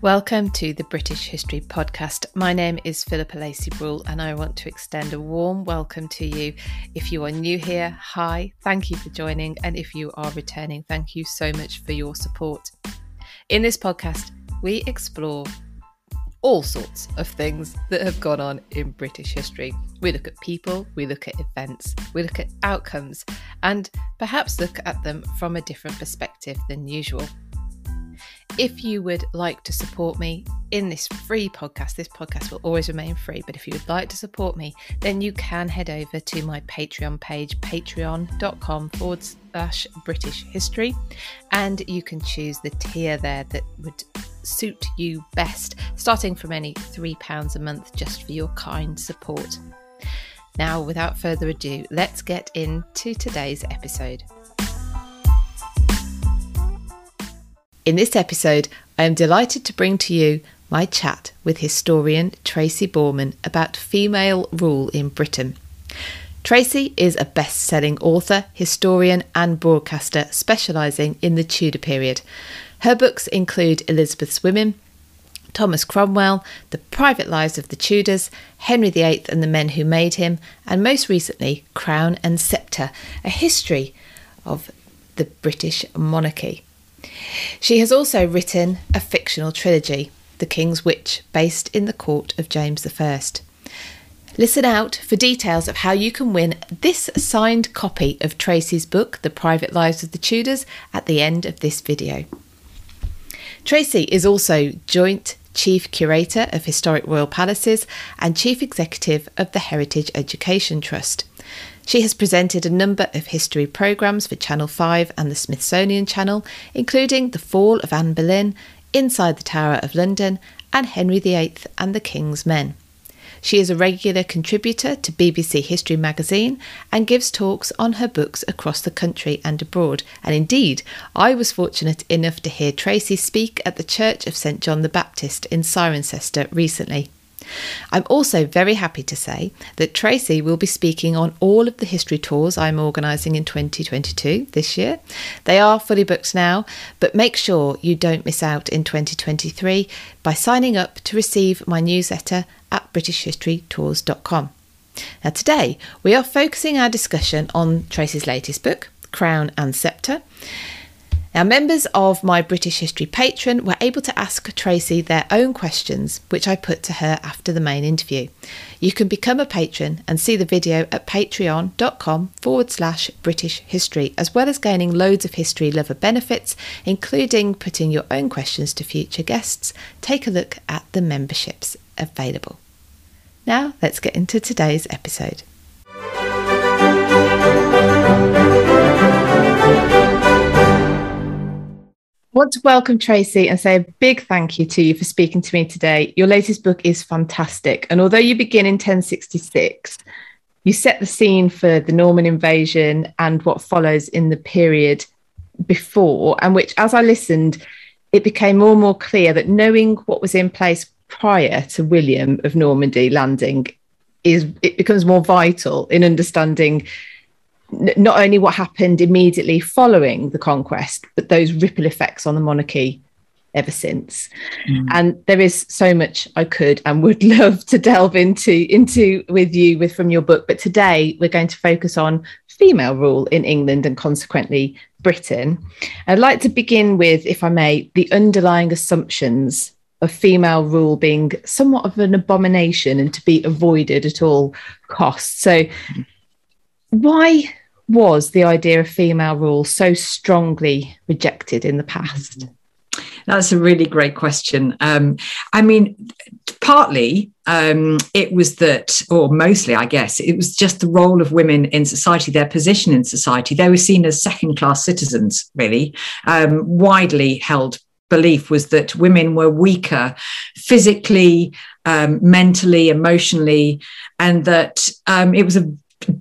Welcome to the British History Podcast. My name is Philippa Lacey Brewell, and I want to extend a warm welcome to you. If you are new here, hi, thank you for joining. And if you are returning, thank you so much for your support. In this podcast, we explore all sorts of things that have gone on in British history. We look at people, we look at events, we look at outcomes, and perhaps look at them from a different perspective than usual. If you would like to support me in this free podcast, this podcast will always remain free, but if you would like to support me, then you can head over to my Patreon page, patreon.com forward slash British history, and you can choose the tier there that would suit you best, starting from any £3 a month just for your kind support. Now, without further ado, let's get into today's episode. In this episode, I am delighted to bring to you my chat with historian Tracy Borman about female rule in Britain. Tracy is a best selling author, historian, and broadcaster specialising in the Tudor period. Her books include Elizabeth's Women, Thomas Cromwell, The Private Lives of the Tudors, Henry VIII and the Men Who Made Him, and most recently, Crown and Sceptre, a history of the British monarchy. She has also written a fictional trilogy, The King's Witch, based in the court of James I. Listen out for details of how you can win this signed copy of Tracy's book, The Private Lives of the Tudors, at the end of this video. Tracy is also Joint Chief Curator of Historic Royal Palaces and Chief Executive of the Heritage Education Trust. She has presented a number of history programmes for Channel 5 and the Smithsonian Channel, including The Fall of Anne Boleyn, Inside the Tower of London, and Henry VIII and the King's Men. She is a regular contributor to BBC History magazine and gives talks on her books across the country and abroad. And indeed, I was fortunate enough to hear Tracy speak at the Church of St John the Baptist in Cirencester recently. I'm also very happy to say that Tracy will be speaking on all of the history tours I'm organising in 2022 this year. They are fully booked now, but make sure you don't miss out in 2023 by signing up to receive my newsletter at BritishHistoryTours.com. Now, today we are focusing our discussion on Tracy's latest book, Crown and Sceptre. Now, members of my British History Patreon were able to ask Tracy their own questions, which I put to her after the main interview. You can become a patron and see the video at patreon.com forward slash British History, as well as gaining loads of history lover benefits, including putting your own questions to future guests. Take a look at the memberships available. Now, let's get into today's episode. Want to welcome Tracy and say a big thank you to you for speaking to me today. Your latest book is fantastic. And although you begin in 1066, you set the scene for the Norman invasion and what follows in the period before, and which, as I listened, it became more and more clear that knowing what was in place prior to William of Normandy landing is it becomes more vital in understanding not only what happened immediately following the conquest, but those ripple effects on the monarchy ever since. Mm. And there is so much I could and would love to delve into into with you with from your book. But today we're going to focus on female rule in England and consequently Britain. I'd like to begin with, if I may, the underlying assumptions of female rule being somewhat of an abomination and to be avoided at all costs. So why was the idea of female rule so strongly rejected in the past? That's a really great question. Um, I mean, partly um, it was that, or mostly, I guess, it was just the role of women in society, their position in society. They were seen as second class citizens, really, um, widely held belief was that women were weaker physically, um, mentally, emotionally, and that um, it was a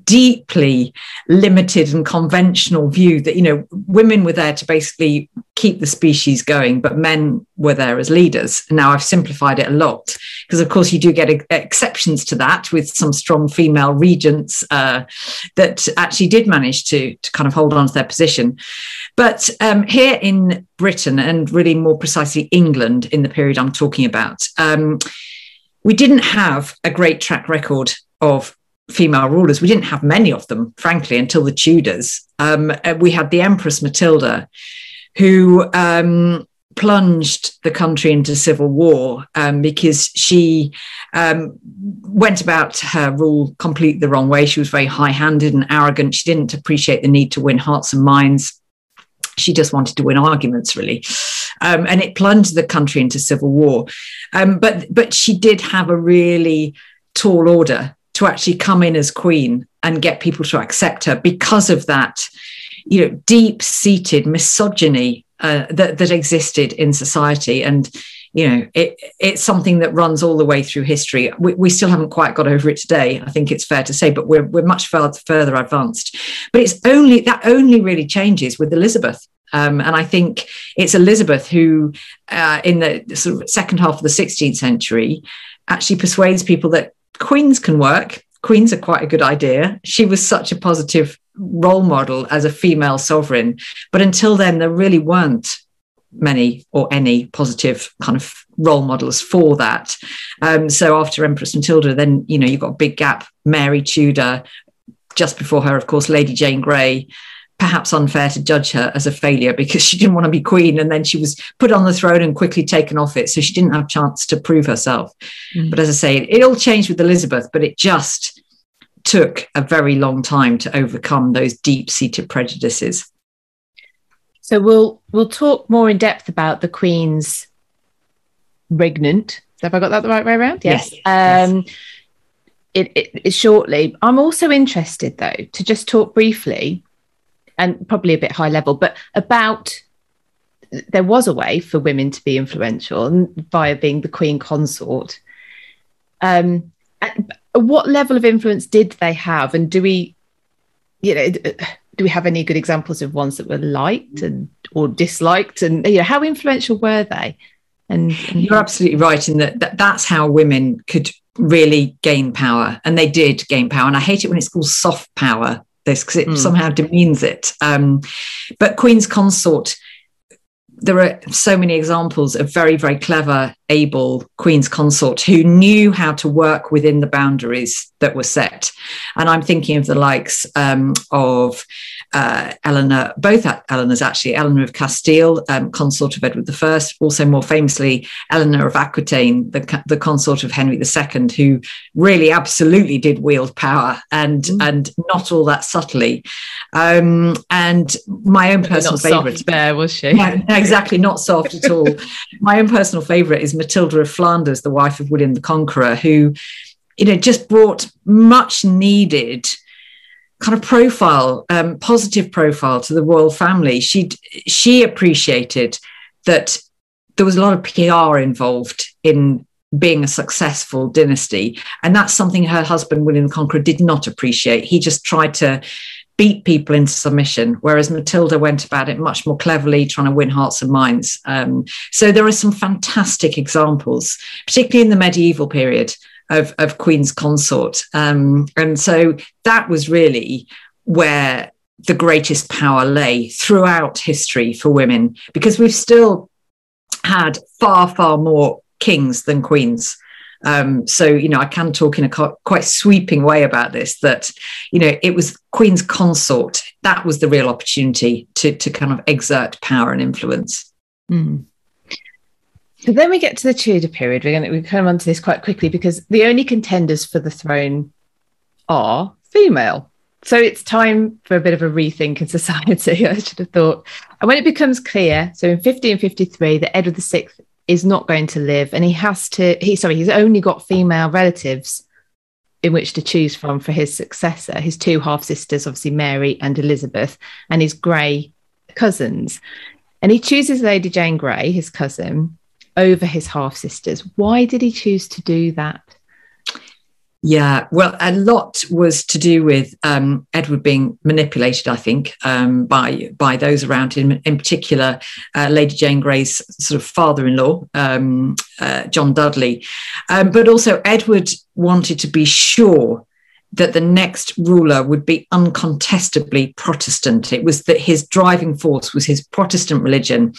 deeply limited and conventional view that you know women were there to basically keep the species going but men were there as leaders. Now i've simplified it a lot because of course you do get exceptions to that with some strong female regents uh, that actually did manage to, to kind of hold on to their position. But um, here in britain and really more precisely england in the period i'm talking about um, we didn't have a great track record of female rulers. We didn't have many of them, frankly, until the Tudors. Um, uh, we had the Empress Matilda, who um, plunged the country into civil war um, because she um, went about her rule completely the wrong way. She was very high handed and arrogant. She didn't appreciate the need to win hearts and minds. She just wanted to win arguments, really. Um, and it plunged the country into civil war. Um, but, but she did have a really tall order to actually come in as queen and get people to accept her because of that you know deep seated misogyny uh, that that existed in society. And you know it it's something that runs all the way through history. We, we still haven't quite got over it today i think it's fair to say but we're, we're much further, further advanced. But it's only that only really changes with elizabeth. Um, and I think it's Elizabeth who, uh, in the sort of second half of the 16th century, actually persuades people that queens can work. Queens are quite a good idea. She was such a positive role model as a female sovereign. But until then, there really weren't many or any positive kind of role models for that. Um, so after Empress Matilda, then, you know, you've got a big gap. Mary Tudor, just before her, of course, Lady Jane Grey, perhaps unfair to judge her as a failure because she didn't want to be queen and then she was put on the throne and quickly taken off it. So she didn't have a chance to prove herself. Mm. but as i say it all changed with elizabeth but it just took a very long time to overcome those deep-seated prejudices. So we'll we'll talk more in depth about the queen's regnant. Have i got that the right way around? Yes, yes. um yes. It, it, it shortly. I'm also interested though to just talk briefly and probably a bit high level, but about there was a way for women to be influential via being the queen consort. Um, what level of influence did they have, and do we, you know, do we have any good examples of ones that were liked and or disliked, and you know, how influential were they? And, and you're absolutely right in that, that that's how women could really gain power, and they did gain power. And I hate it when it's called soft power this because it mm. somehow demeans it. Um, but Queen's Consort, there are so many examples of very, very clever, able Queen's Consort who knew how to work within the boundaries that were set. And I'm thinking of the likes um, of uh, Eleanor, both Eleanors actually, Eleanor of Castile, um, consort of Edward I, also more famously Eleanor of Aquitaine, the, the consort of Henry II, who really absolutely did wield power and mm. and not all that subtly. Um, and my own personal favourite, there was she? Yeah, exactly, not soft at all. my own personal favourite is Matilda of Flanders, the wife of William the Conqueror, who you know just brought much needed kind of profile, um, positive profile to the royal family. She she appreciated that there was a lot of PR involved in being a successful dynasty, and that's something her husband William the Conqueror did not appreciate. He just tried to beat people into submission, whereas Matilda went about it much more cleverly, trying to win hearts and minds. Um, so there are some fantastic examples, particularly in the medieval period, of, of Queen's Consort. Um, and so that was really where the greatest power lay throughout history for women, because we've still had far, far more kings than queens. Um, so, you know, I can talk in a quite sweeping way about this that, you know, it was Queen's consort. That was the real opportunity to, to kind of exert power and influence. Mm. So then we get to the Tudor period. We're going to come on to this quite quickly because the only contenders for the throne are female. So it's time for a bit of a rethink in society, I should have thought. And when it becomes clear, so in 1553, that Edward VI is not going to live and he has to, he sorry, he's only got female relatives in which to choose from for his successor, his two half sisters, obviously Mary and Elizabeth, and his Grey cousins. And he chooses Lady Jane Grey, his cousin, over his half sisters. Why did he choose to do that? Yeah, well, a lot was to do with um, Edward being manipulated, I think, um, by by those around him, in particular, uh, Lady Jane Grey's sort of father-in-law, um, uh, John Dudley, um, but also Edward wanted to be sure that the next ruler would be uncontestably Protestant. It was that his driving force was his Protestant religion.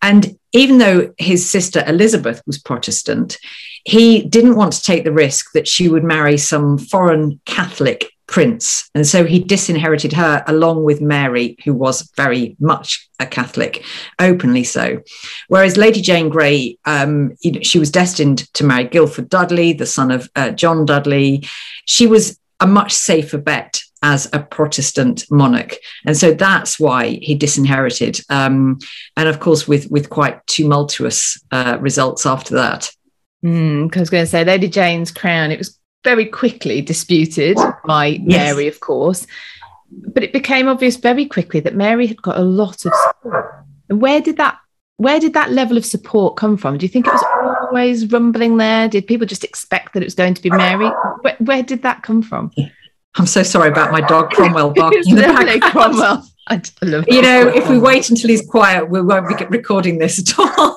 And even though his sister Elizabeth was Protestant, he didn't want to take the risk that she would marry some foreign Catholic prince. And so he disinherited her along with Mary, who was very much a Catholic, openly so. Whereas Lady Jane Grey, um, you know, she was destined to marry Guildford Dudley, the son of uh, John Dudley. She was a much safer bet as a Protestant monarch, and so that's why he disinherited. Um, and of course, with with quite tumultuous uh, results after that. Mm, I was going to say, Lady Jane's crown. It was very quickly disputed by yes. Mary, of course, but it became obvious very quickly that Mary had got a lot of support. And where did that where did that level of support come from? Do you think it was always rumbling there? Did people just expect that it was going to be Mary? Where, where did that come from? I'm so sorry about my dog Cromwell barking in the background. Cromwell. I love you know, if we wait until he's quiet, we won't be recording this at all.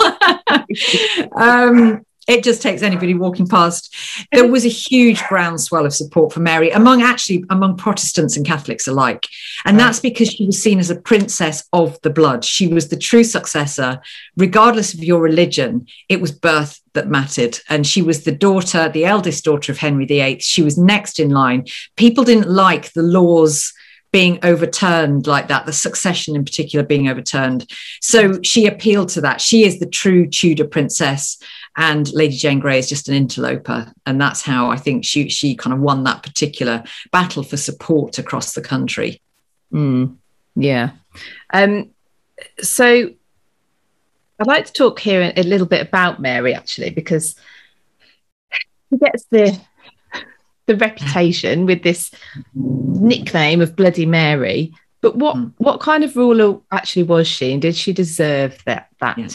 um, it just takes anybody walking past. There was a huge groundswell of support for Mary among actually among Protestants and Catholics alike. And that's because she was seen as a princess of the blood. She was the true successor, regardless of your religion. It was birth that mattered. And she was the daughter, the eldest daughter of Henry VIII. She was next in line. People didn't like the laws being overturned like that, the succession in particular being overturned. So she appealed to that. She is the true Tudor princess and Lady Jane Grey is just an interloper, and that's how I think she she kind of won that particular battle for support across the country. Mm, yeah. Um, so I'd like to talk here a little bit about Mary actually, because she gets the the reputation with this nickname of Bloody Mary. But what mm. what kind of ruler actually was she, and did she deserve that that yeah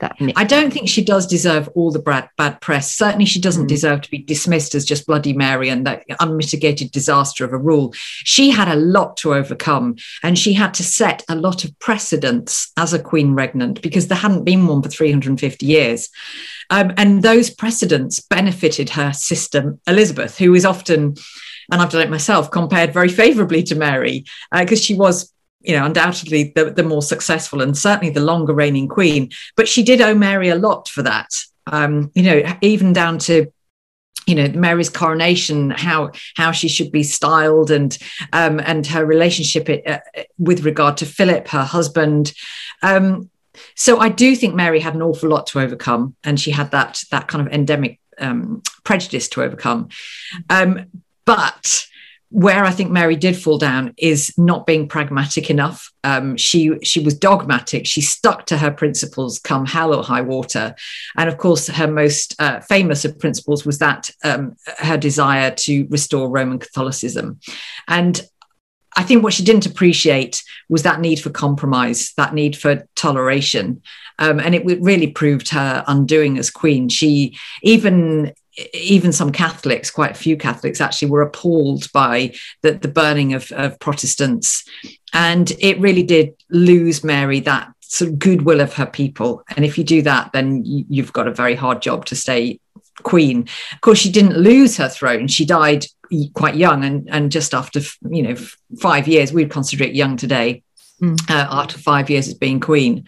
that I don't think she does deserve all the bad, bad press. Certainly, she doesn't mm. deserve to be dismissed as just Bloody Mary and that unmitigated disaster of a rule. She had a lot to overcome, and she had to set a lot of precedents as a queen regnant because there hadn't been one for 350 years. Um, and those precedents benefited her sister, Elizabeth, who is often and I've done it myself, compared very favorably to Mary because uh, she was you know, undoubtedly the, the more successful and certainly the longer reigning queen. But she did owe Mary a lot for that. Um, you know, even down to you know Mary's coronation, how how she should be styled, and um, and her relationship uh, with regard to Philip, her husband. Um, so I do think Mary had an awful lot to overcome, and she had that that kind of endemic um, prejudice to overcome. Um, but where I think Mary did fall down is not being pragmatic enough. Um, she she was dogmatic. She stuck to her principles, come hell or high water. And of course, her most uh, famous of principles was that um, her desire to restore Roman Catholicism. And I think what she didn't appreciate was that need for compromise, that need for toleration. Um, and it really proved her undoing as queen. She even even some Catholics, quite a few Catholics actually, were appalled by the, the burning of, of Protestants. And it really did lose Mary that sort of goodwill of her people. And if you do that, then you've got a very hard job to stay queen. Of course, she didn't lose her throne. She died quite young and, and just after, you know, five years, we'd consider it young today mm. uh, after five years as being queen.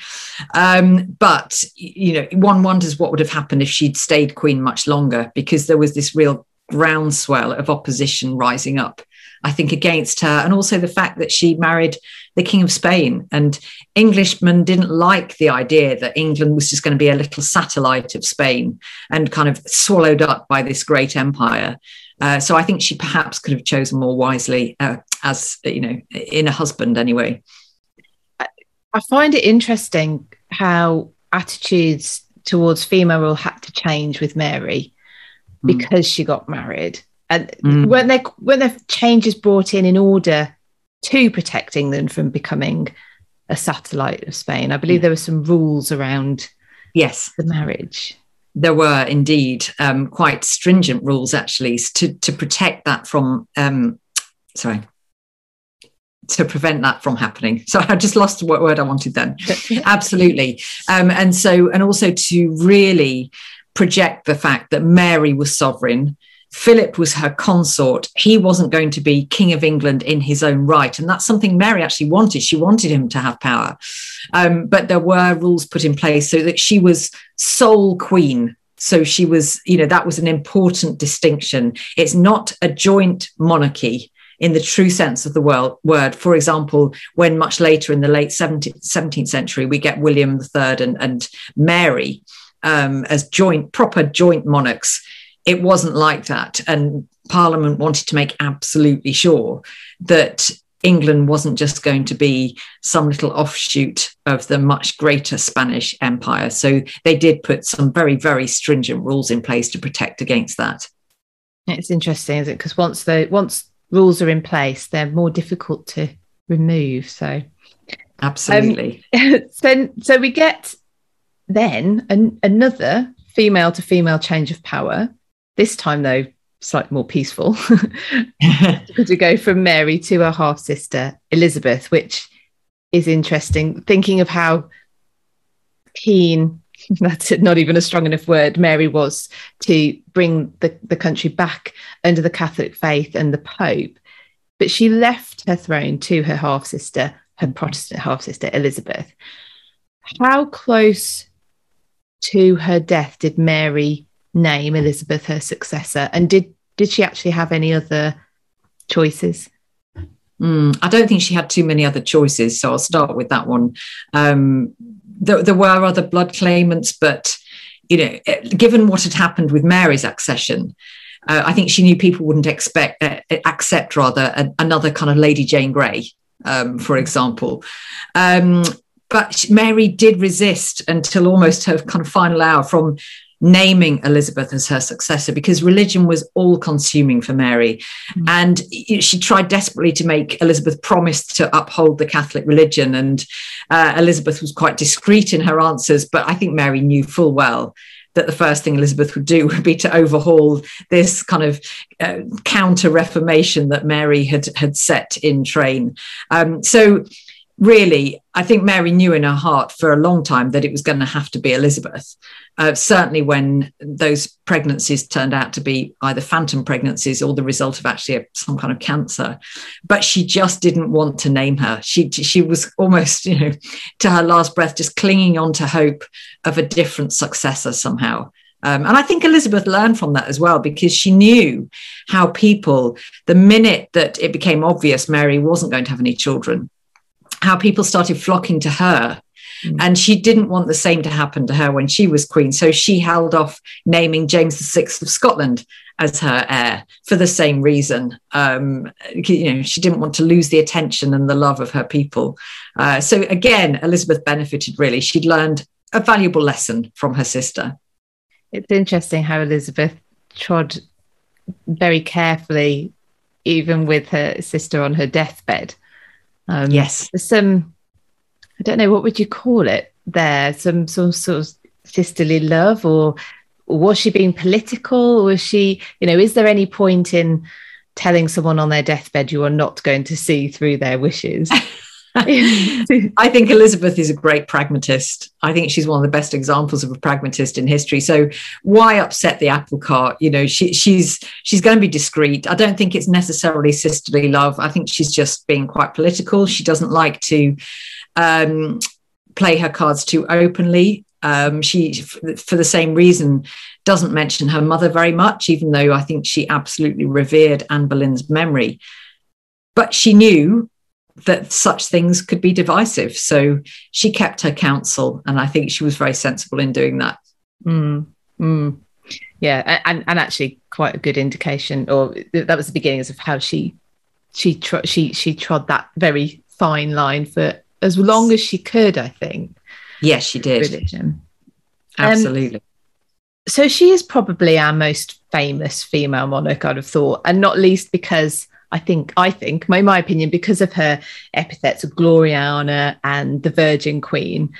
Um, but you know, one wonders what would have happened if she'd stayed queen much longer, because there was this real groundswell of opposition rising up. I think against her, and also the fact that she married the King of Spain, and Englishmen didn't like the idea that England was just going to be a little satellite of Spain and kind of swallowed up by this great empire. Uh, so I think she perhaps could have chosen more wisely uh, as you know in a husband anyway. I find it interesting how attitudes towards female rule had to change with Mary mm. because she got married. And mm. when there when the changes brought in in order to protect England from becoming a satellite of Spain, I believe mm. there were some rules around yes the marriage. there were indeed um, quite stringent rules actually to to protect that from um, sorry to prevent that from happening. So I just lost what word I wanted then. Absolutely. Um, and so, and also to really project the fact that Mary was sovereign. Philip was her consort. He wasn't going to be King of England in his own right. And that's something Mary actually wanted. She wanted him to have power. Um, but there were rules put in place so that she was sole queen. So she was, you know, that was an important distinction. It's not a joint monarchy in the true sense of the world, word. For example, when much later in the late 17th, 17th century, we get William III and, and Mary um, as joint, proper joint monarchs, it wasn't like that. And Parliament wanted to make absolutely sure that England wasn't just going to be some little offshoot of the much greater Spanish Empire. So they did put some very, very stringent rules in place to protect against that. It's interesting, isn't it? Because once the once rules are in place, they're more difficult to remove. So, absolutely. Um, so, so we get then an, another female to female change of power. This time, though, slightly more peaceful, because we go from Mary to her half sister Elizabeth, which is interesting. Thinking of how keen that's not even a strong enough word, Mary was to bring the, the country back under the Catholic faith and the Pope. But she left her throne to her half sister, her Protestant half sister, Elizabeth. How close to her death did Mary name Elizabeth her successor? And did, did she actually have any other choices? Mm, I don't think she had too many other choices. So I'll start with that one. Um, there, there were other blood claimants, but you know, given what had happened with Mary's accession, uh, I think she knew people wouldn't expect uh, accept rather a, another kind of Lady Jane Grey, um, for example. Um, but Mary did resist until almost her kind of final hour from naming Elizabeth as her successor because religion was all consuming for Mary. Mm. And she tried desperately to make Elizabeth promise to uphold the Catholic religion. And uh, Elizabeth was quite discreet in her answers, but I think Mary knew full well that the first thing Elizabeth would do would be to overhaul this kind of uh, counter Reformation that Mary had had set in train. Um, so really, I think Mary knew in her heart for a long time that it was going to have to be Elizabeth. Uh, certainly, when those pregnancies turned out to be either phantom pregnancies or the result of actually a, some kind of cancer, but she just didn't want to name her. She she was almost, you know, to her last breath, just clinging on to hope of a different successor somehow. Um, and I think Elizabeth learned from that as well because she knew how people, the minute that it became obvious Mary wasn't going to have any children, how people started flocking to her. Mm. And she didn't want the same to happen to her when she was queen. So she held off naming James VI of Scotland as her heir for the same reason. Um, you know, she didn't want to lose the attention and the love of her people. Uh, so again, Elizabeth benefited really. She'd learned a valuable lesson from her sister. It's interesting how Elizabeth trod very carefully, even with her sister on her deathbed. Um, yes. Some, I don't know, what would you call it there? Some, some sort of sisterly love or, or was she being political? Or was she, you know, is there any point in telling someone on their deathbed you are not going to see through their wishes? I think Elizabeth is a great pragmatist. I think she's one of the best examples of a pragmatist in history. So why upset the apple cart? You know, she, she's she's going to be discreet. I don't think it's necessarily sisterly love. I think she's just being quite political. She doesn't like to um, play her cards too openly. Um, she, for the same reason, doesn't mention her mother very much, even though I think she absolutely revered Anne Boleyn's memory. But she knew that such things could be divisive. So she kept her counsel, and I think she was very sensible in doing that. Mm, mm. Yeah, and and actually quite a good indication, or that was the beginnings of how she she tr- she she trod that very fine line for as long as she could. I think. Yes, she did. Religion. Absolutely. Um, so she is probably our most famous female monarch, I'd have thought, and not least because I think, I think, my my opinion, because of her epithets of Gloriana and the Virgin Queen.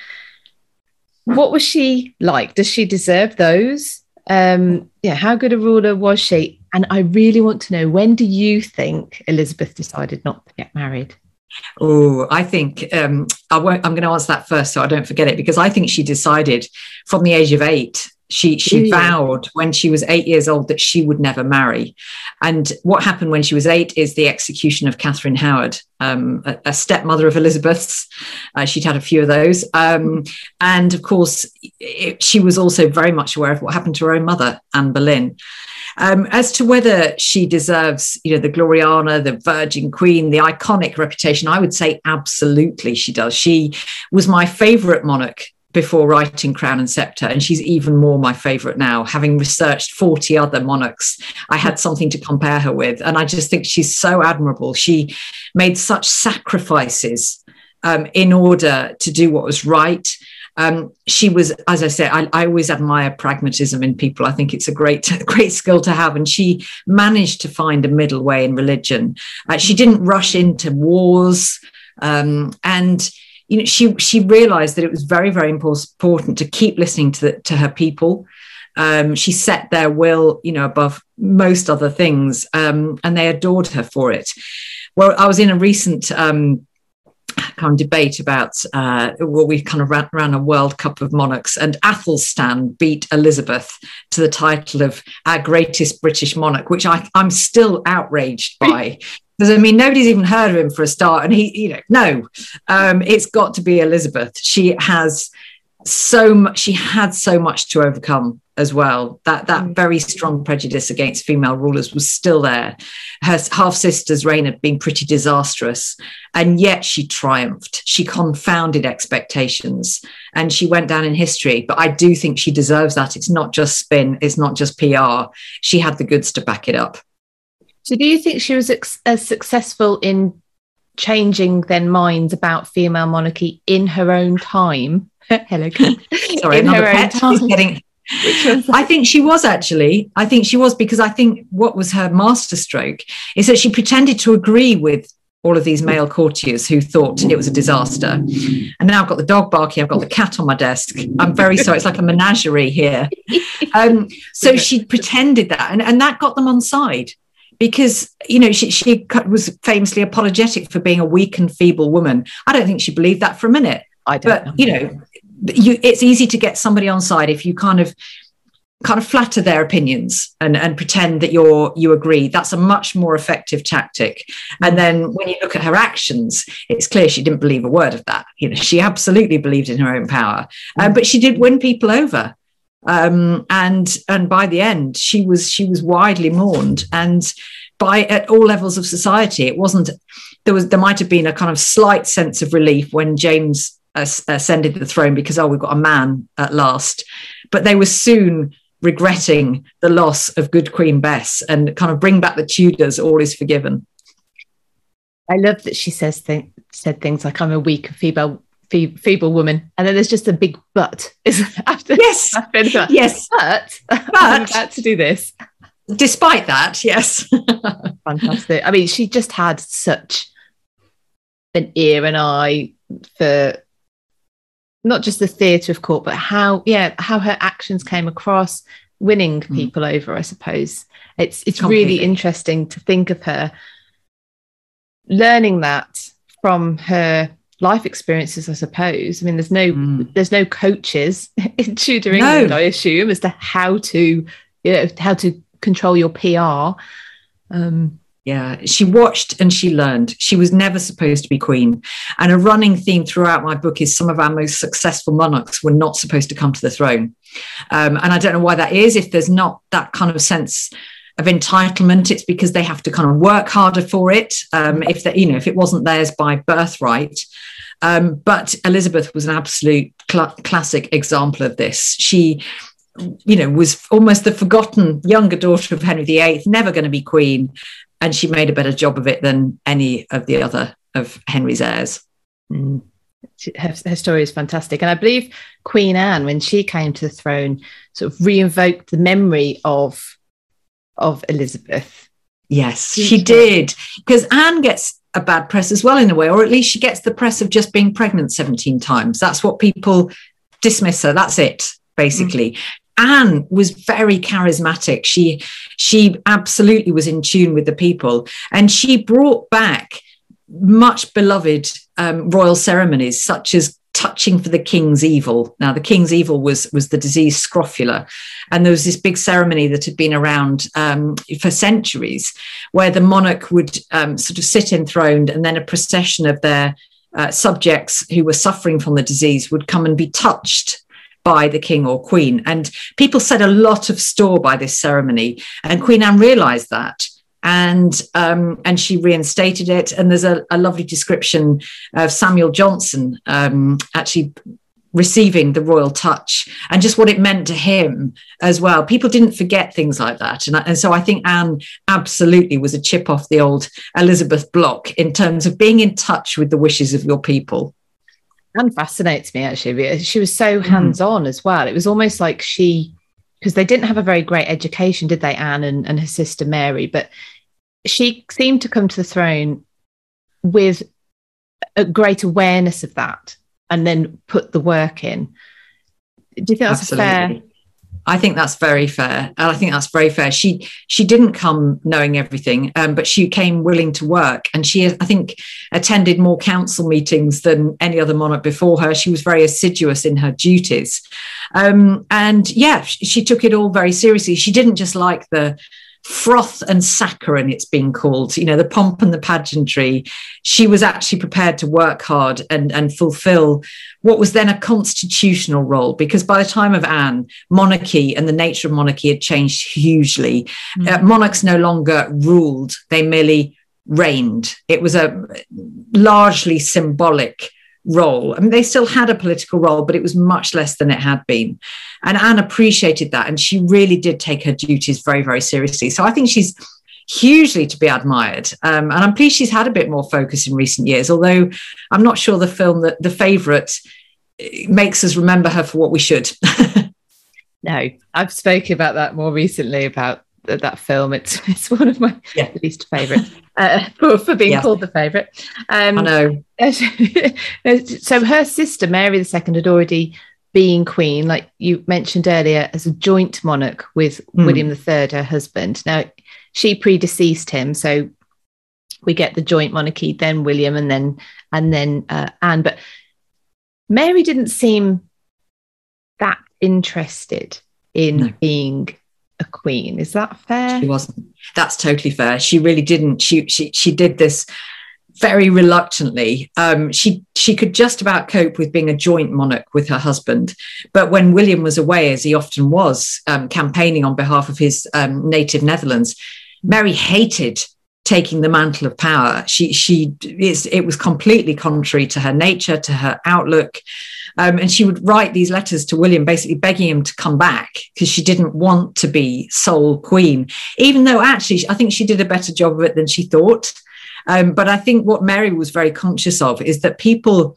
what was she like? Does she deserve those? Um, yeah, how good a ruler was she? And I really want to know when do you think Elizabeth decided not to get married? Oh, I think um, I won't, I'm going to answer that first so I don't forget it because I think she decided from the age of eight she she vowed when she was eight years old that she would never marry. And what happened when she was eight is the execution of catherine howard um, a, a, stepmother of elizabeth's. Uh, she'd had a few of those. Um, and of course it, she was also very much aware of what happened to her own mother anne boleyn. Um, as to whether she deserves, you know, the Gloriana, the Virgin Queen, the iconic reputation, I would say absolutely she does. She was my favourite monarch before writing Crown and Sceptre, and she's even more my favorite now. Having researched 40 other monarchs, I had something to compare her with. And I just think she's so admirable. She made such sacrifices um, in order to do what was right. Um, she was, as I say, I, I, always admire pragmatism in people. I think it's a great, great skill to have. And she managed to find a middle way in religion. Uh, she didn't rush into wars. Um, and you know, she she realized that it was very, very important to keep listening to the, to her people. Um, she set their will, you know, above most other things, um, and they adored her for it. Well, I was in a recent um, kind of debate about uh, well, we kind of ran, ran, a World Cup of monarchs, and Athelstan beat Elizabeth to the title of our greatest British monarch, which I, I'm still outraged by. Because I mean, nobody's even heard of him for a start, and he, you know, no, um, it's got to be Elizabeth. She has so much. She had so much to overcome as well. That that mm. very strong prejudice against female rulers was still there. Her half sister's reign had been pretty disastrous, and yet she triumphed. She confounded expectations, and she went down in history. But I do think she deserves that. It's not just spin. It's not just PR. She had the goods to back it up. So, do you think she was ex- as successful in changing then minds about female monarchy in her own time? Hello, sorry, in her own time. Getting... I think she was actually. I think she was because I think what was her masterstroke is that she pretended to agree with all of these male courtiers who thought it was a disaster. And now I've got the dog barking, I've got the cat on my desk. I'm very sorry, it's like a menagerie here. Um, so she pretended that, and, and that got them on side because you know she, she was famously apologetic for being a weak and feeble woman. I don't think she believed that for a minute. I don't but know. you know you, it's easy to get somebody on side if you kind of kind of flatter their opinions and, and pretend that you're you agree. That's a much more effective tactic. And then when you look at her actions it's clear she didn't believe a word of that. You know she absolutely believed in her own power. Um, but she did win people over um, and and by the end she was she was widely mourned. And by at all levels of society it wasn't there was there might have been a kind of slight sense of relief when James ascended the throne because oh we've got a man at last. But they were soon regretting the loss of good Queen Bess and kind of bring back the Tudors all is forgiven. I love that she says th- said things like I'm a weak and feeble woman, and then there's just a big but. Is after yes, after yes, but, but I'm about to do this. Despite that, yes, fantastic. I mean, she just had such an ear and eye for not just the theatre of court, but how, yeah, how her actions came across, winning mm. people over. I suppose it's it's Completely. really interesting to think of her learning that from her life experiences, I suppose. I mean, there's no mm. there's no coaches in Tudor England, no. I assume, as to how to you know how to control your PR. Um, yeah, she watched and she learned. She was never supposed to be queen. And a running theme throughout my book is some of our most successful monarchs were not supposed to come to the throne. Um, and I don't know why that is. If there's not that kind of sense of entitlement, it's because they have to kind of work harder for it. Um, if they, you know, if it wasn't theirs by birthright. Um, but Elizabeth was an absolute cl- classic example of this. She, you know, was almost the forgotten younger daughter of Henry VIII, never going to be queen, and she made a better job of it than any of the other of Henry's heirs. Mm. Her, her, story is fantastic. And I believe Queen Anne, when she came to the throne, sort of reinvoked the memory of of Elizabeth. Yes, she did. Because Anne gets a bad press as well, in a way, or at least she gets the press of just being pregnant 17 times. That's what people dismiss her. That's it, basically. Mm. Anne was very charismatic. She she absolutely was in tune with the people, and she brought back much beloved um, royal ceremonies such as touching for the king's evil. Now, the king's evil was was the disease scrofula, and there was this big ceremony that had been around um, for centuries, where the monarch would um, sort of sit enthroned, and then a procession of their uh, subjects who were suffering from the disease would come and be touched by the king or queen. And people set a lot of store by this ceremony, and Queen Anne realised that and um, and she reinstated it. And there's a, a lovely description of Samuel Johnson um, actually receiving the royal touch and just what it meant to him as well. People didn't forget things like that, and, and so I think Anne absolutely was a chip off the old Elizabeth block in terms of being in touch with the wishes of your people. Anne fascinates me actually. She was so mm. hands on as well. It was almost like she because they didn't have a very great education, did they, Anne and, and her sister Mary? But she seemed to come to the throne with a great awareness of that and then put the work in. Do you think that's Absolutely. fair? I think that's very fair. And I think that's very fair. She she didn't come knowing everything, um, but she came willing to work. And she, I think, attended more council meetings than any other monarch before her. She was very assiduous in her duties. Um, and yeah, she, she took it all very seriously. She didn't just like the froth and saccharine it's been called you know the pomp and the pageantry. She was actually prepared to work hard and and fulfill what was then a constitutional role because by the time of anne monarchy and the nature of monarchy had changed hugely. Mm-hmm. uh, monarchs no longer ruled they merely reigned. It was a largely symbolic role. I mean, they still had a political role, but it was much less than it had been. And Anne appreciated that. And she really did take her duties very, very seriously. So I think she's hugely to be admired. Um, and I'm pleased she's had a bit more focus in recent years, although I'm not sure the film that the favourite makes us remember her for what we should. no, I've spoken about that more recently about that film. It's it's one of my yeah. least favourites uh, for, for being yeah. called the favourite. Um, I know. so her sister Mary II had already been queen, like you mentioned earlier, as a joint monarch with mm. William III, her husband. Now she predeceased him, so we get the joint monarchy, then William, and then and then uh, Anne. But Mary didn't seem that interested in no. being queen. Is that fair? She wasn't. That's totally fair. She really didn't. She she she did this very reluctantly. Um, she she could just about cope with being a joint monarch with her husband, but when William was away, as he often was, um, campaigning on behalf of his um, native Netherlands, Mary hated taking the mantle of power. She she it was completely contrary to her nature, to her outlook. Um, and she would write these letters to William, basically begging him to come back because she didn't want to be sole queen, even though actually I think she did a better job of it than she thought. Um, but I think what Mary was very conscious of is that people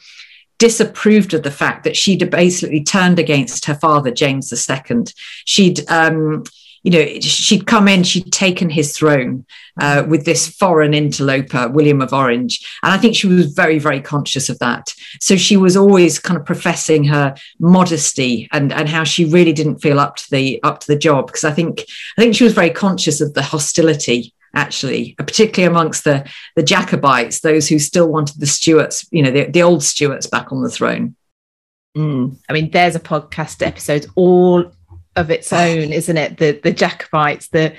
disapproved of the fact that she'd basically turned against her father, James II. She'd um, you know, she'd come in, she'd taken his throne uh, with this foreign interloper, William of Orange. And I think she was very, very conscious of that. So she was always kind of professing her modesty and, and how she really didn't feel up to the up to the job. Because I think I think she was very conscious of the hostility actually, particularly amongst the, the Jacobites, those who still wanted the Stuarts, you know, the, the old Stuarts back on the throne. Mm. I mean, there's a podcast episode all of its own, isn't it? The the Jacobites, the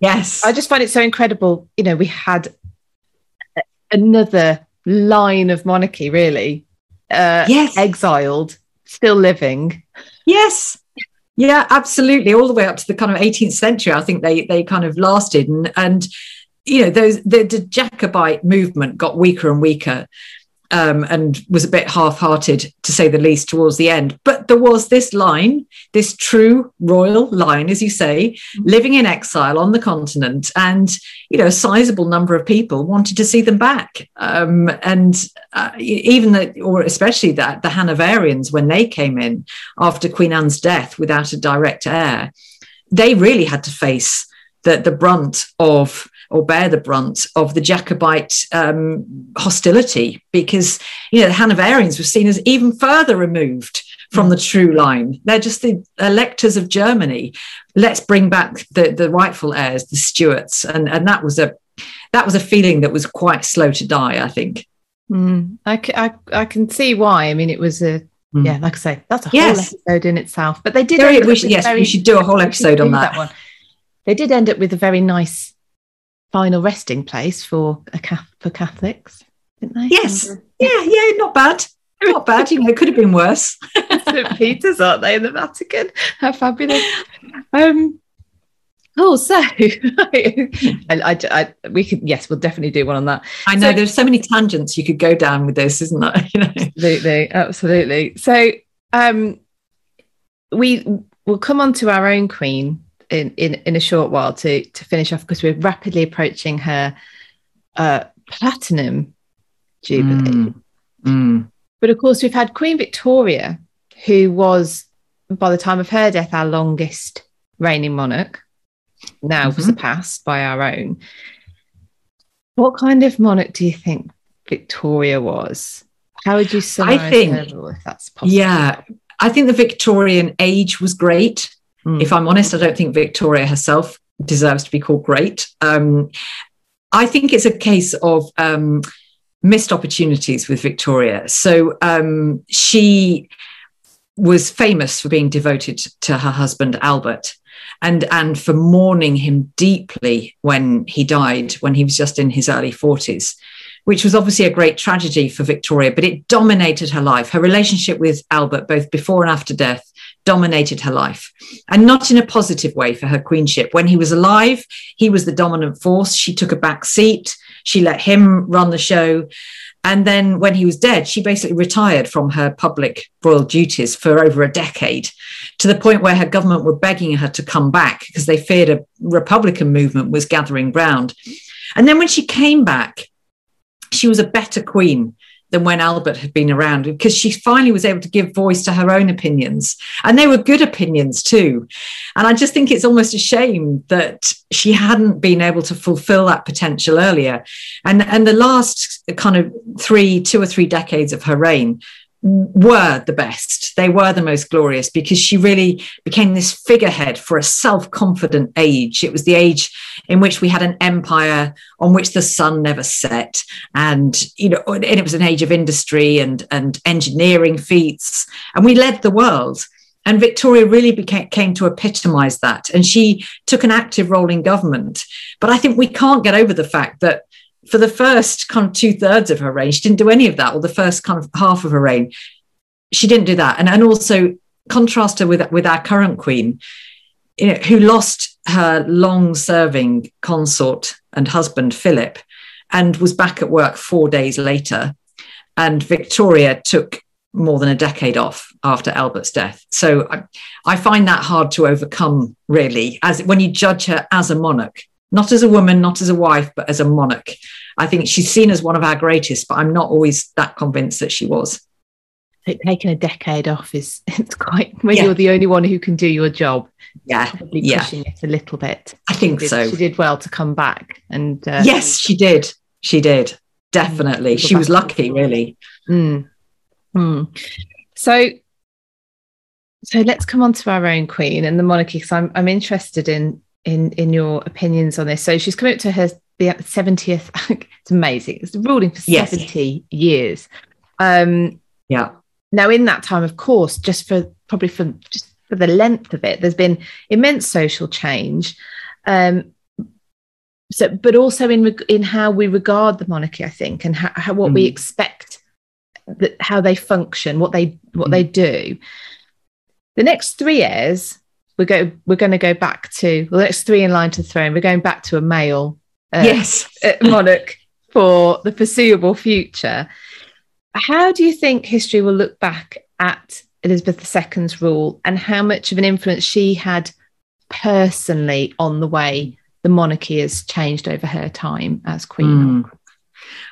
yes. I just find it so incredible. You know, we had another line of monarchy, really. Uh, yes, exiled, still living. Yes, yeah, absolutely. All the way up to the kind of 18th century, I think they they kind of lasted, and and you know those the, the Jacobite movement got weaker and weaker um, and was a bit half-hearted to say the least towards the end. But there was this line, this true royal line, as you say, mm-hmm. living in exile on the continent, and you know, a sizable number of people wanted to see them back. Um, and uh, even that, or especially that, the Hanoverians, when they came in after Queen Anne's death without a direct heir, they really had to face the, the brunt of or bear the brunt of the Jacobite um, hostility because you know the Hanoverians were seen as even further removed from the true line. They're just the electors of Germany. Let's bring back the, the rightful heirs, the Stuarts. And, and that was a that was a feeling that was quite slow to die, I think. Mm, I, I, I can see why. I mean, it was a mm. yeah, like I say, that's a whole yes. episode in itself. But they did. Very, we should, yes, very, we should do a whole episode on that. that. one. They did end up with a very nice final resting place for a for Catholics, didn't they? Yes. Yeah, yeah, not bad. Not bad. You know, it could have been worse. St. Peter's, aren't they, in the Vatican? How fabulous. Um, Oh, so I, I, I, we could, yes, we'll definitely do one on that. I know so, there's so many tangents you could go down with this, isn't there? You know? Absolutely, absolutely. So, um, we will come on to our own queen in, in, in a short while to to finish off because we're rapidly approaching her uh, platinum jubilee. Mm, mm. But of course, we've had Queen Victoria, who was by the time of her death our longest reigning monarch now mm-hmm. surpassed by our own. What kind of monarch do you think Victoria was? How would you summarize I think, her if that's possible? Yeah, I think the Victorian age was great. Mm. If I'm honest, I don't think Victoria herself deserves to be called great. Um, I think it's a case of um, missed opportunities with Victoria. So um, she was famous for being devoted to her husband, Albert and and for mourning him deeply when he died when he was just in his early 40s which was obviously a great tragedy for Victoria but it dominated her life her relationship with Albert both before and after death dominated her life and not in a positive way for her queenship. When he was alive he was the dominant force. She took a back seat. She let him run the show. And then when he was dead, she basically retired from her public royal duties for over a decade to the point where her government were begging her to come back because they feared a Republican movement was gathering ground. And then when she came back, she was a better queen than when Albert had been around because she finally was able to give voice to her own opinions. And they were good opinions too. And I just think it's almost a shame that she hadn't been able to fulfill that potential earlier. And, and the last kind of three, two or three decades of her reign were the best. They were the most glorious because she really became this figurehead for a self confident age. It was the age in which we had an empire on which the sun never set. And, you know, and it was an age of industry and, and engineering feats. And we led the world. And Victoria really became, came to epitomize that. And she took an active role in government. But I think we can't get over the fact that for the first kind of two thirds of her reign, she didn't do any of that, or the first kind of half of her reign, she didn't do that. And, and also contrast her with, with our current queen, you know, who lost her long serving consort and husband, Philip, and was back at work four days later. And Victoria took more than a decade off after Albert's death. So I, I find that hard to overcome, really, as when you judge her as a monarch not as a woman, not as a wife, but as a monarch. I think she's seen as one of our greatest, but I'm not always that convinced that she was. Taking a decade off is it's quite when yeah. you're the only one who can do your job. Yeah, probably yeah. pushing it a little bit. I think she did, so. She did well to come back, and uh, yes, she did. She did definitely. She was lucky, really. Mm. Mm. So, so let's come on to our own queen and the monarchy because I'm I'm interested in in in your opinions on this. So she's coming up to her the 70th. it's amazing. It's ruling for yes. 70 years. Um, yeah. Now, in that time, of course, just for probably for just for the length of it, there's been immense social change. Um, so, but also in in how we regard the monarchy, I think, and how, how what mm. we expect that how they function, what they what mm. they do. The next three heirs we're go we're going to go back to well, next three in line to the throne. We're going back to a male uh, yes monarch for the foreseeable future. How do you think history will look back at Elizabeth II's rule and how much of an influence she had personally on the way the monarchy has changed over her time as queen? Mm.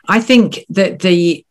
I think that the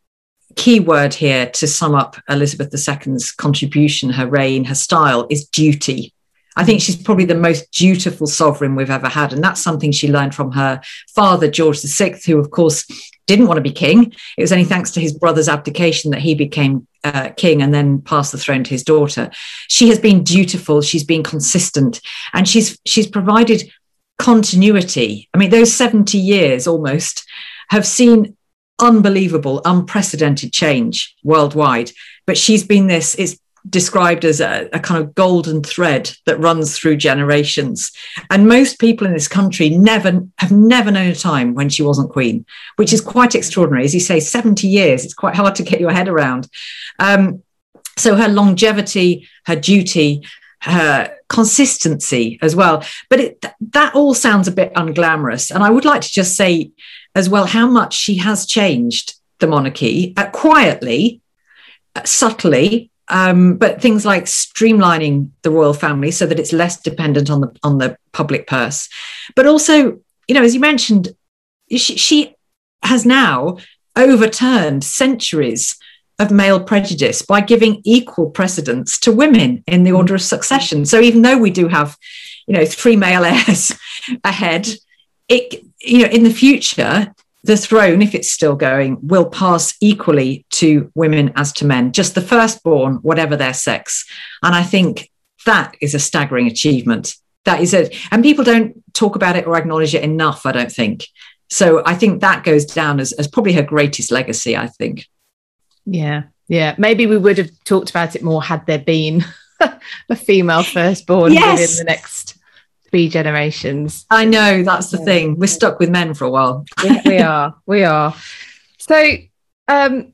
key word here to sum up Elizabeth II's contribution, her reign, her style is duty. I think she's probably the most dutiful sovereign we've ever had. And that's something she learned from her father, George VI, who, of course, didn't want to be king. It was only thanks to his brother's abdication that he became uh, king and then passed the throne to his daughter. She has been dutiful. She's been consistent, and she's she's provided continuity. I mean, those seventy years almost have seen unbelievable, unprecedented change worldwide. But she's been this. It's described as a, a, kind of golden thread that runs through generations. And most people in this country never have never known a time when she wasn't queen, which is quite extraordinary. As you say, 70 years, it's quite hard to get your head around. Um, so her longevity, her duty, her consistency as well. But it, that all sounds a bit unglamorous. And I would like to just say as well how much she has changed the monarchy uh, quietly, uh, subtly, um, but things like streamlining the royal family so that it's less dependent on the on the public purse, but also, you know, as you mentioned, she, she has now overturned centuries of male prejudice by giving equal precedence to women in the order of succession. So even though we do have, you know, three male heirs ahead, it you know in the future the throne, if it's still going, will pass equally to women as to men, just the firstborn, whatever their sex. And I think that is a staggering achievement. That is it. And people don't talk about it or acknowledge it enough, I don't think. So I think that goes down as, as probably her greatest legacy, I think. Yeah. Yeah. Maybe we would have talked about it more had there been a female firstborn yes. within the next three generations. I know that's the yeah. thing. We're stuck with men for a while. yeah, we are. We are. So, um,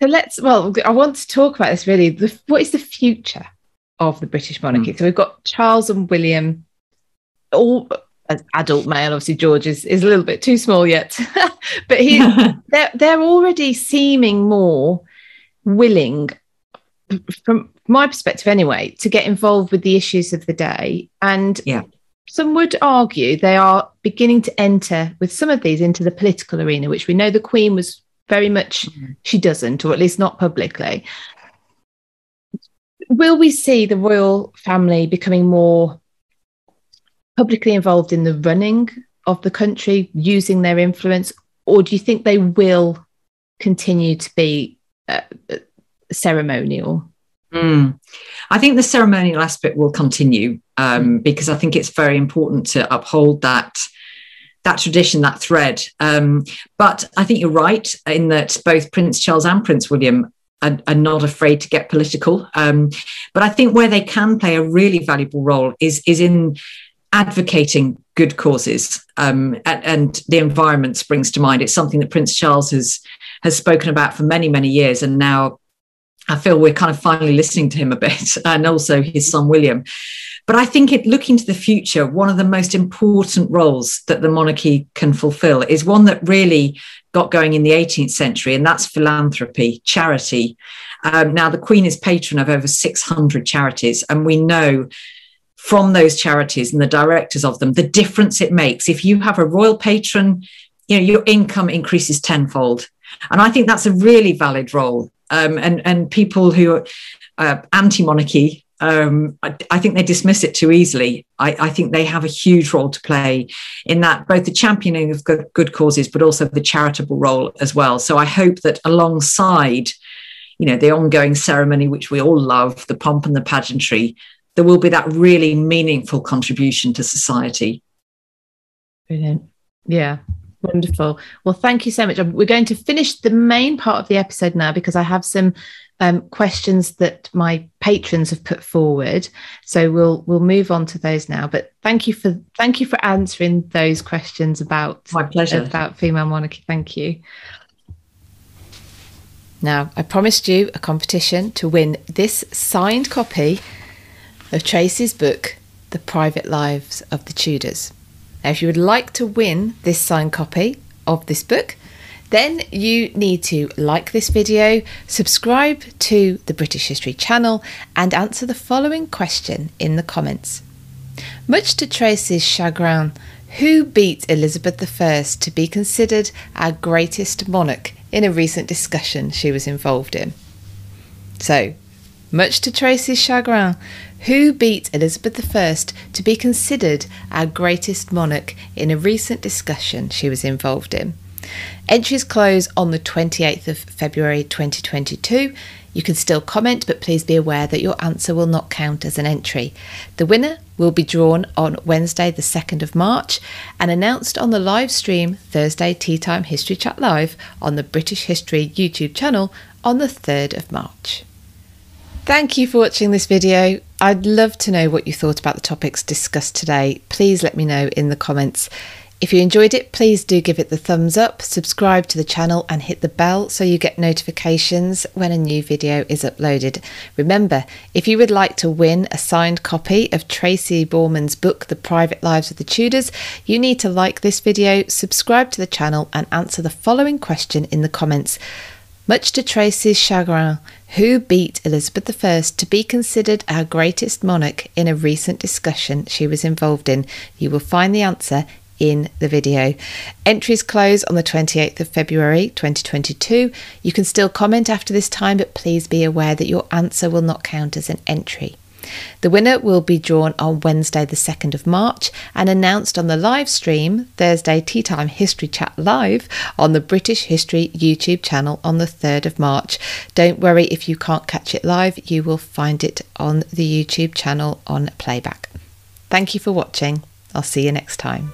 so let's. Well, I want to talk about this. Really, the, what is the future of the British monarchy? Mm. So we've got Charles and William, all as adult male. Obviously, George is, is a little bit too small yet, but he they're they're already seeming more willing from my perspective anyway, to get involved with the issues of the day. And yeah. some would argue they are beginning to enter with some of these into the political arena, which we know the Queen was very much, mm-hmm. she doesn't, or at least not publicly. Will we see the royal family becoming more publicly involved in the running of the country, using their influence, or do you think they will continue to be uh, ceremonial? Mm. I think the ceremonial aspect will continue um, mm. because I think it's very important to uphold that that tradition, that thread. Um, but I think you're right in that both Prince Charles and Prince William are, are not afraid to get political. Um, but I think where they can play a really valuable role is is in advocating good causes. Um, and, and the environment springs to mind. It's something that Prince Charles has has spoken about for many many years, and now I feel we're kind of finally listening to him a bit, and also his son William. But I think it, looking to the future, one of the most important roles that the monarchy can fulfill is one that really got going in the 18th century, and that's philanthropy, charity. Um, now, the Queen is patron of over 600 charities, and we know from those charities and the directors of them the difference it makes. If you have a royal patron, you know your income increases tenfold, and I think that's a really valid role um, and and people who are uh, anti-monarchy um, I, I, think they dismiss it too easily. I, I, think they have a huge role to play in that, both the championing of good, good, causes, but also the charitable role as well. So I hope that alongside, you know, the ongoing ceremony, which we all love, the pomp and the pageantry, there will be that really meaningful contribution to society. Brilliant. Yeah, Wonderful. Well, thank you so much. We're going to finish the main part of the episode now because I have some um, questions that my patrons have put forward. So we'll we'll move on to those now. But thank you for thank you for answering those questions about my pleasure about female monarchy. Thank you. Now, I promised you a competition to win this signed copy of Tracy's book, The Private Lives of the Tudors. Now, if you would like to win this signed copy of this book, then you need to like this video, subscribe to the British History channel, and answer the following question in the comments. Much to Tracy's chagrin, who beat Elizabeth I to be considered our greatest monarch in a recent discussion she was involved in? So, much to Tracy's chagrin, who beat Elizabeth I to be considered our greatest monarch in a recent discussion she was involved in. Entries close on the 28th of February 2022. You can still comment, but please be aware that your answer will not count as an entry. The winner will be drawn on Wednesday, the 2nd of March, and announced on the live stream Thursday Tea Time History Chat Live on the British History YouTube channel on the 3rd of March. Thank you for watching this video. I'd love to know what you thought about the topics discussed today. Please let me know in the comments. If you enjoyed it, please do give it the thumbs up, subscribe to the channel, and hit the bell so you get notifications when a new video is uploaded. Remember, if you would like to win a signed copy of Tracy Borman's book, The Private Lives of the Tudors, you need to like this video, subscribe to the channel, and answer the following question in the comments. Much to Tracy's chagrin, who beat Elizabeth I to be considered our greatest monarch in a recent discussion she was involved in? You will find the answer in the video. Entries close on the 28th of February 2022. You can still comment after this time, but please be aware that your answer will not count as an entry. The winner will be drawn on Wednesday, the 2nd of March, and announced on the live stream Thursday Tea Time History Chat Live on the British History YouTube channel on the 3rd of March. Don't worry if you can't catch it live, you will find it on the YouTube channel on playback. Thank you for watching. I'll see you next time.